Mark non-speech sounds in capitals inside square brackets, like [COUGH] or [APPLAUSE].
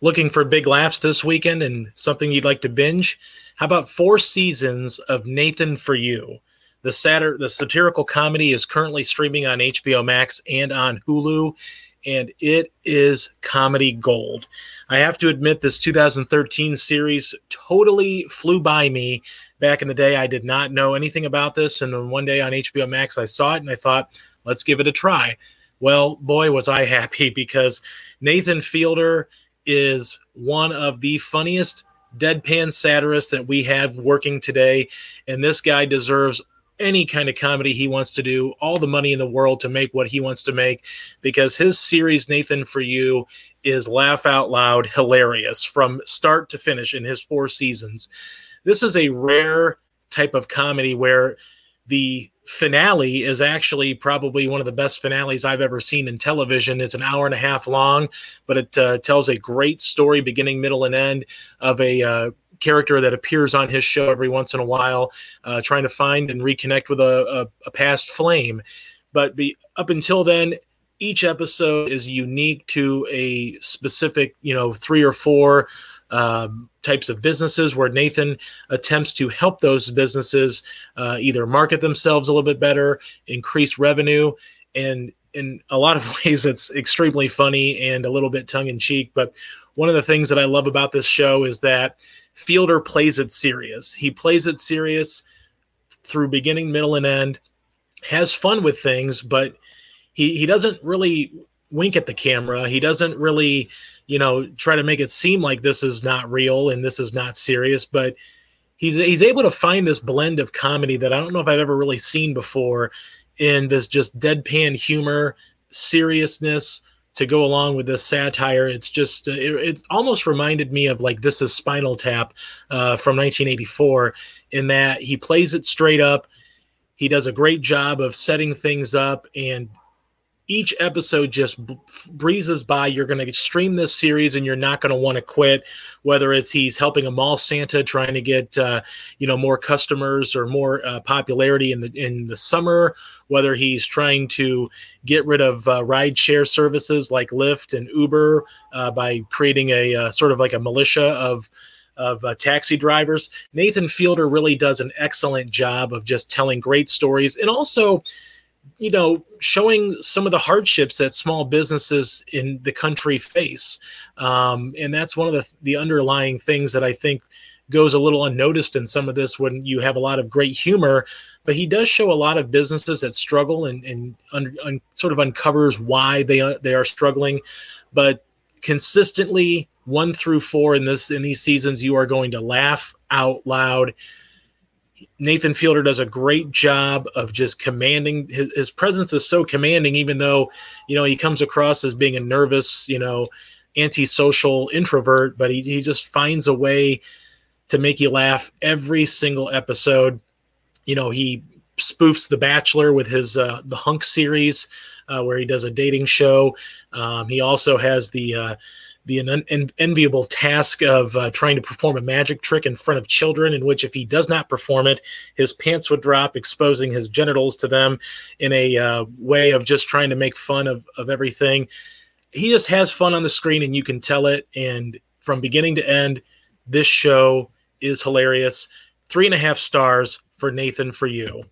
Looking for big laughs this weekend and something you'd like to binge? How about four seasons of Nathan for You? The satir- the satirical comedy is currently streaming on HBO Max and on Hulu, and it is comedy gold. I have to admit, this 2013 series totally flew by me. Back in the day, I did not know anything about this, and then one day on HBO Max, I saw it and I thought, let's give it a try. Well, boy, was I happy [LAUGHS] because Nathan Fielder is one of the funniest deadpan satirists that we have working today. And this guy deserves any kind of comedy he wants to do, all the money in the world to make what he wants to make, because his series, Nathan for You, is laugh out loud hilarious from start to finish in his four seasons. This is a rare type of comedy where the finale is actually probably one of the best finales I've ever seen in television. It's an hour and a half long, but it uh, tells a great story, beginning, middle, and end of a uh, character that appears on his show every once in a while, uh, trying to find and reconnect with a, a, a past flame. But be, up until then, each episode is unique to a specific, you know, three or four um, types of businesses where Nathan attempts to help those businesses uh, either market themselves a little bit better, increase revenue, and in a lot of [LAUGHS] ways, it's extremely funny and a little bit tongue in cheek. But one of the things that I love about this show is that Fielder plays it serious. He plays it serious through beginning, middle, and end, has fun with things, but he, he doesn't really wink at the camera. He doesn't really, you know, try to make it seem like this is not real and this is not serious, but he's he's able to find this blend of comedy that I don't know if I've ever really seen before in this just deadpan humor, seriousness to go along with this satire. It's just uh, it, it almost reminded me of like this is Spinal Tap uh, from 1984 in that he plays it straight up. He does a great job of setting things up and each episode just breezes by. You're going to stream this series and you're not going to want to quit. Whether it's he's helping a mall Santa trying to get uh, you know more customers or more uh, popularity in the in the summer, whether he's trying to get rid of uh, ride share services like Lyft and Uber uh, by creating a uh, sort of like a militia of of uh, taxi drivers. Nathan Fielder really does an excellent job of just telling great stories and also you know, showing some of the hardships that small businesses in the country face. Um, and that's one of the, the underlying things that I think goes a little unnoticed in some of this when you have a lot of great humor. But he does show a lot of businesses that struggle and, and un, un, sort of uncovers why they, uh, they are struggling. But consistently, one through four in this in these seasons, you are going to laugh out loud Nathan Fielder does a great job of just commanding. His, his, presence is so commanding, even though, you know, he comes across as being a nervous, you know, antisocial introvert, but he, he just finds a way to make you laugh every single episode. You know, he spoofs The Bachelor with his uh, the Hunk series, uh, where he does a dating show. Um, he also has the uh, the en- enviable task of uh, trying to perform a magic trick in front of children, in which if he does not perform it, his pants would drop, exposing his genitals to them in a uh, way of just trying to make fun of, of everything. He just has fun on the screen, and you can tell it. And from beginning to end, this show is hilarious. Three and a half stars for Nathan for you.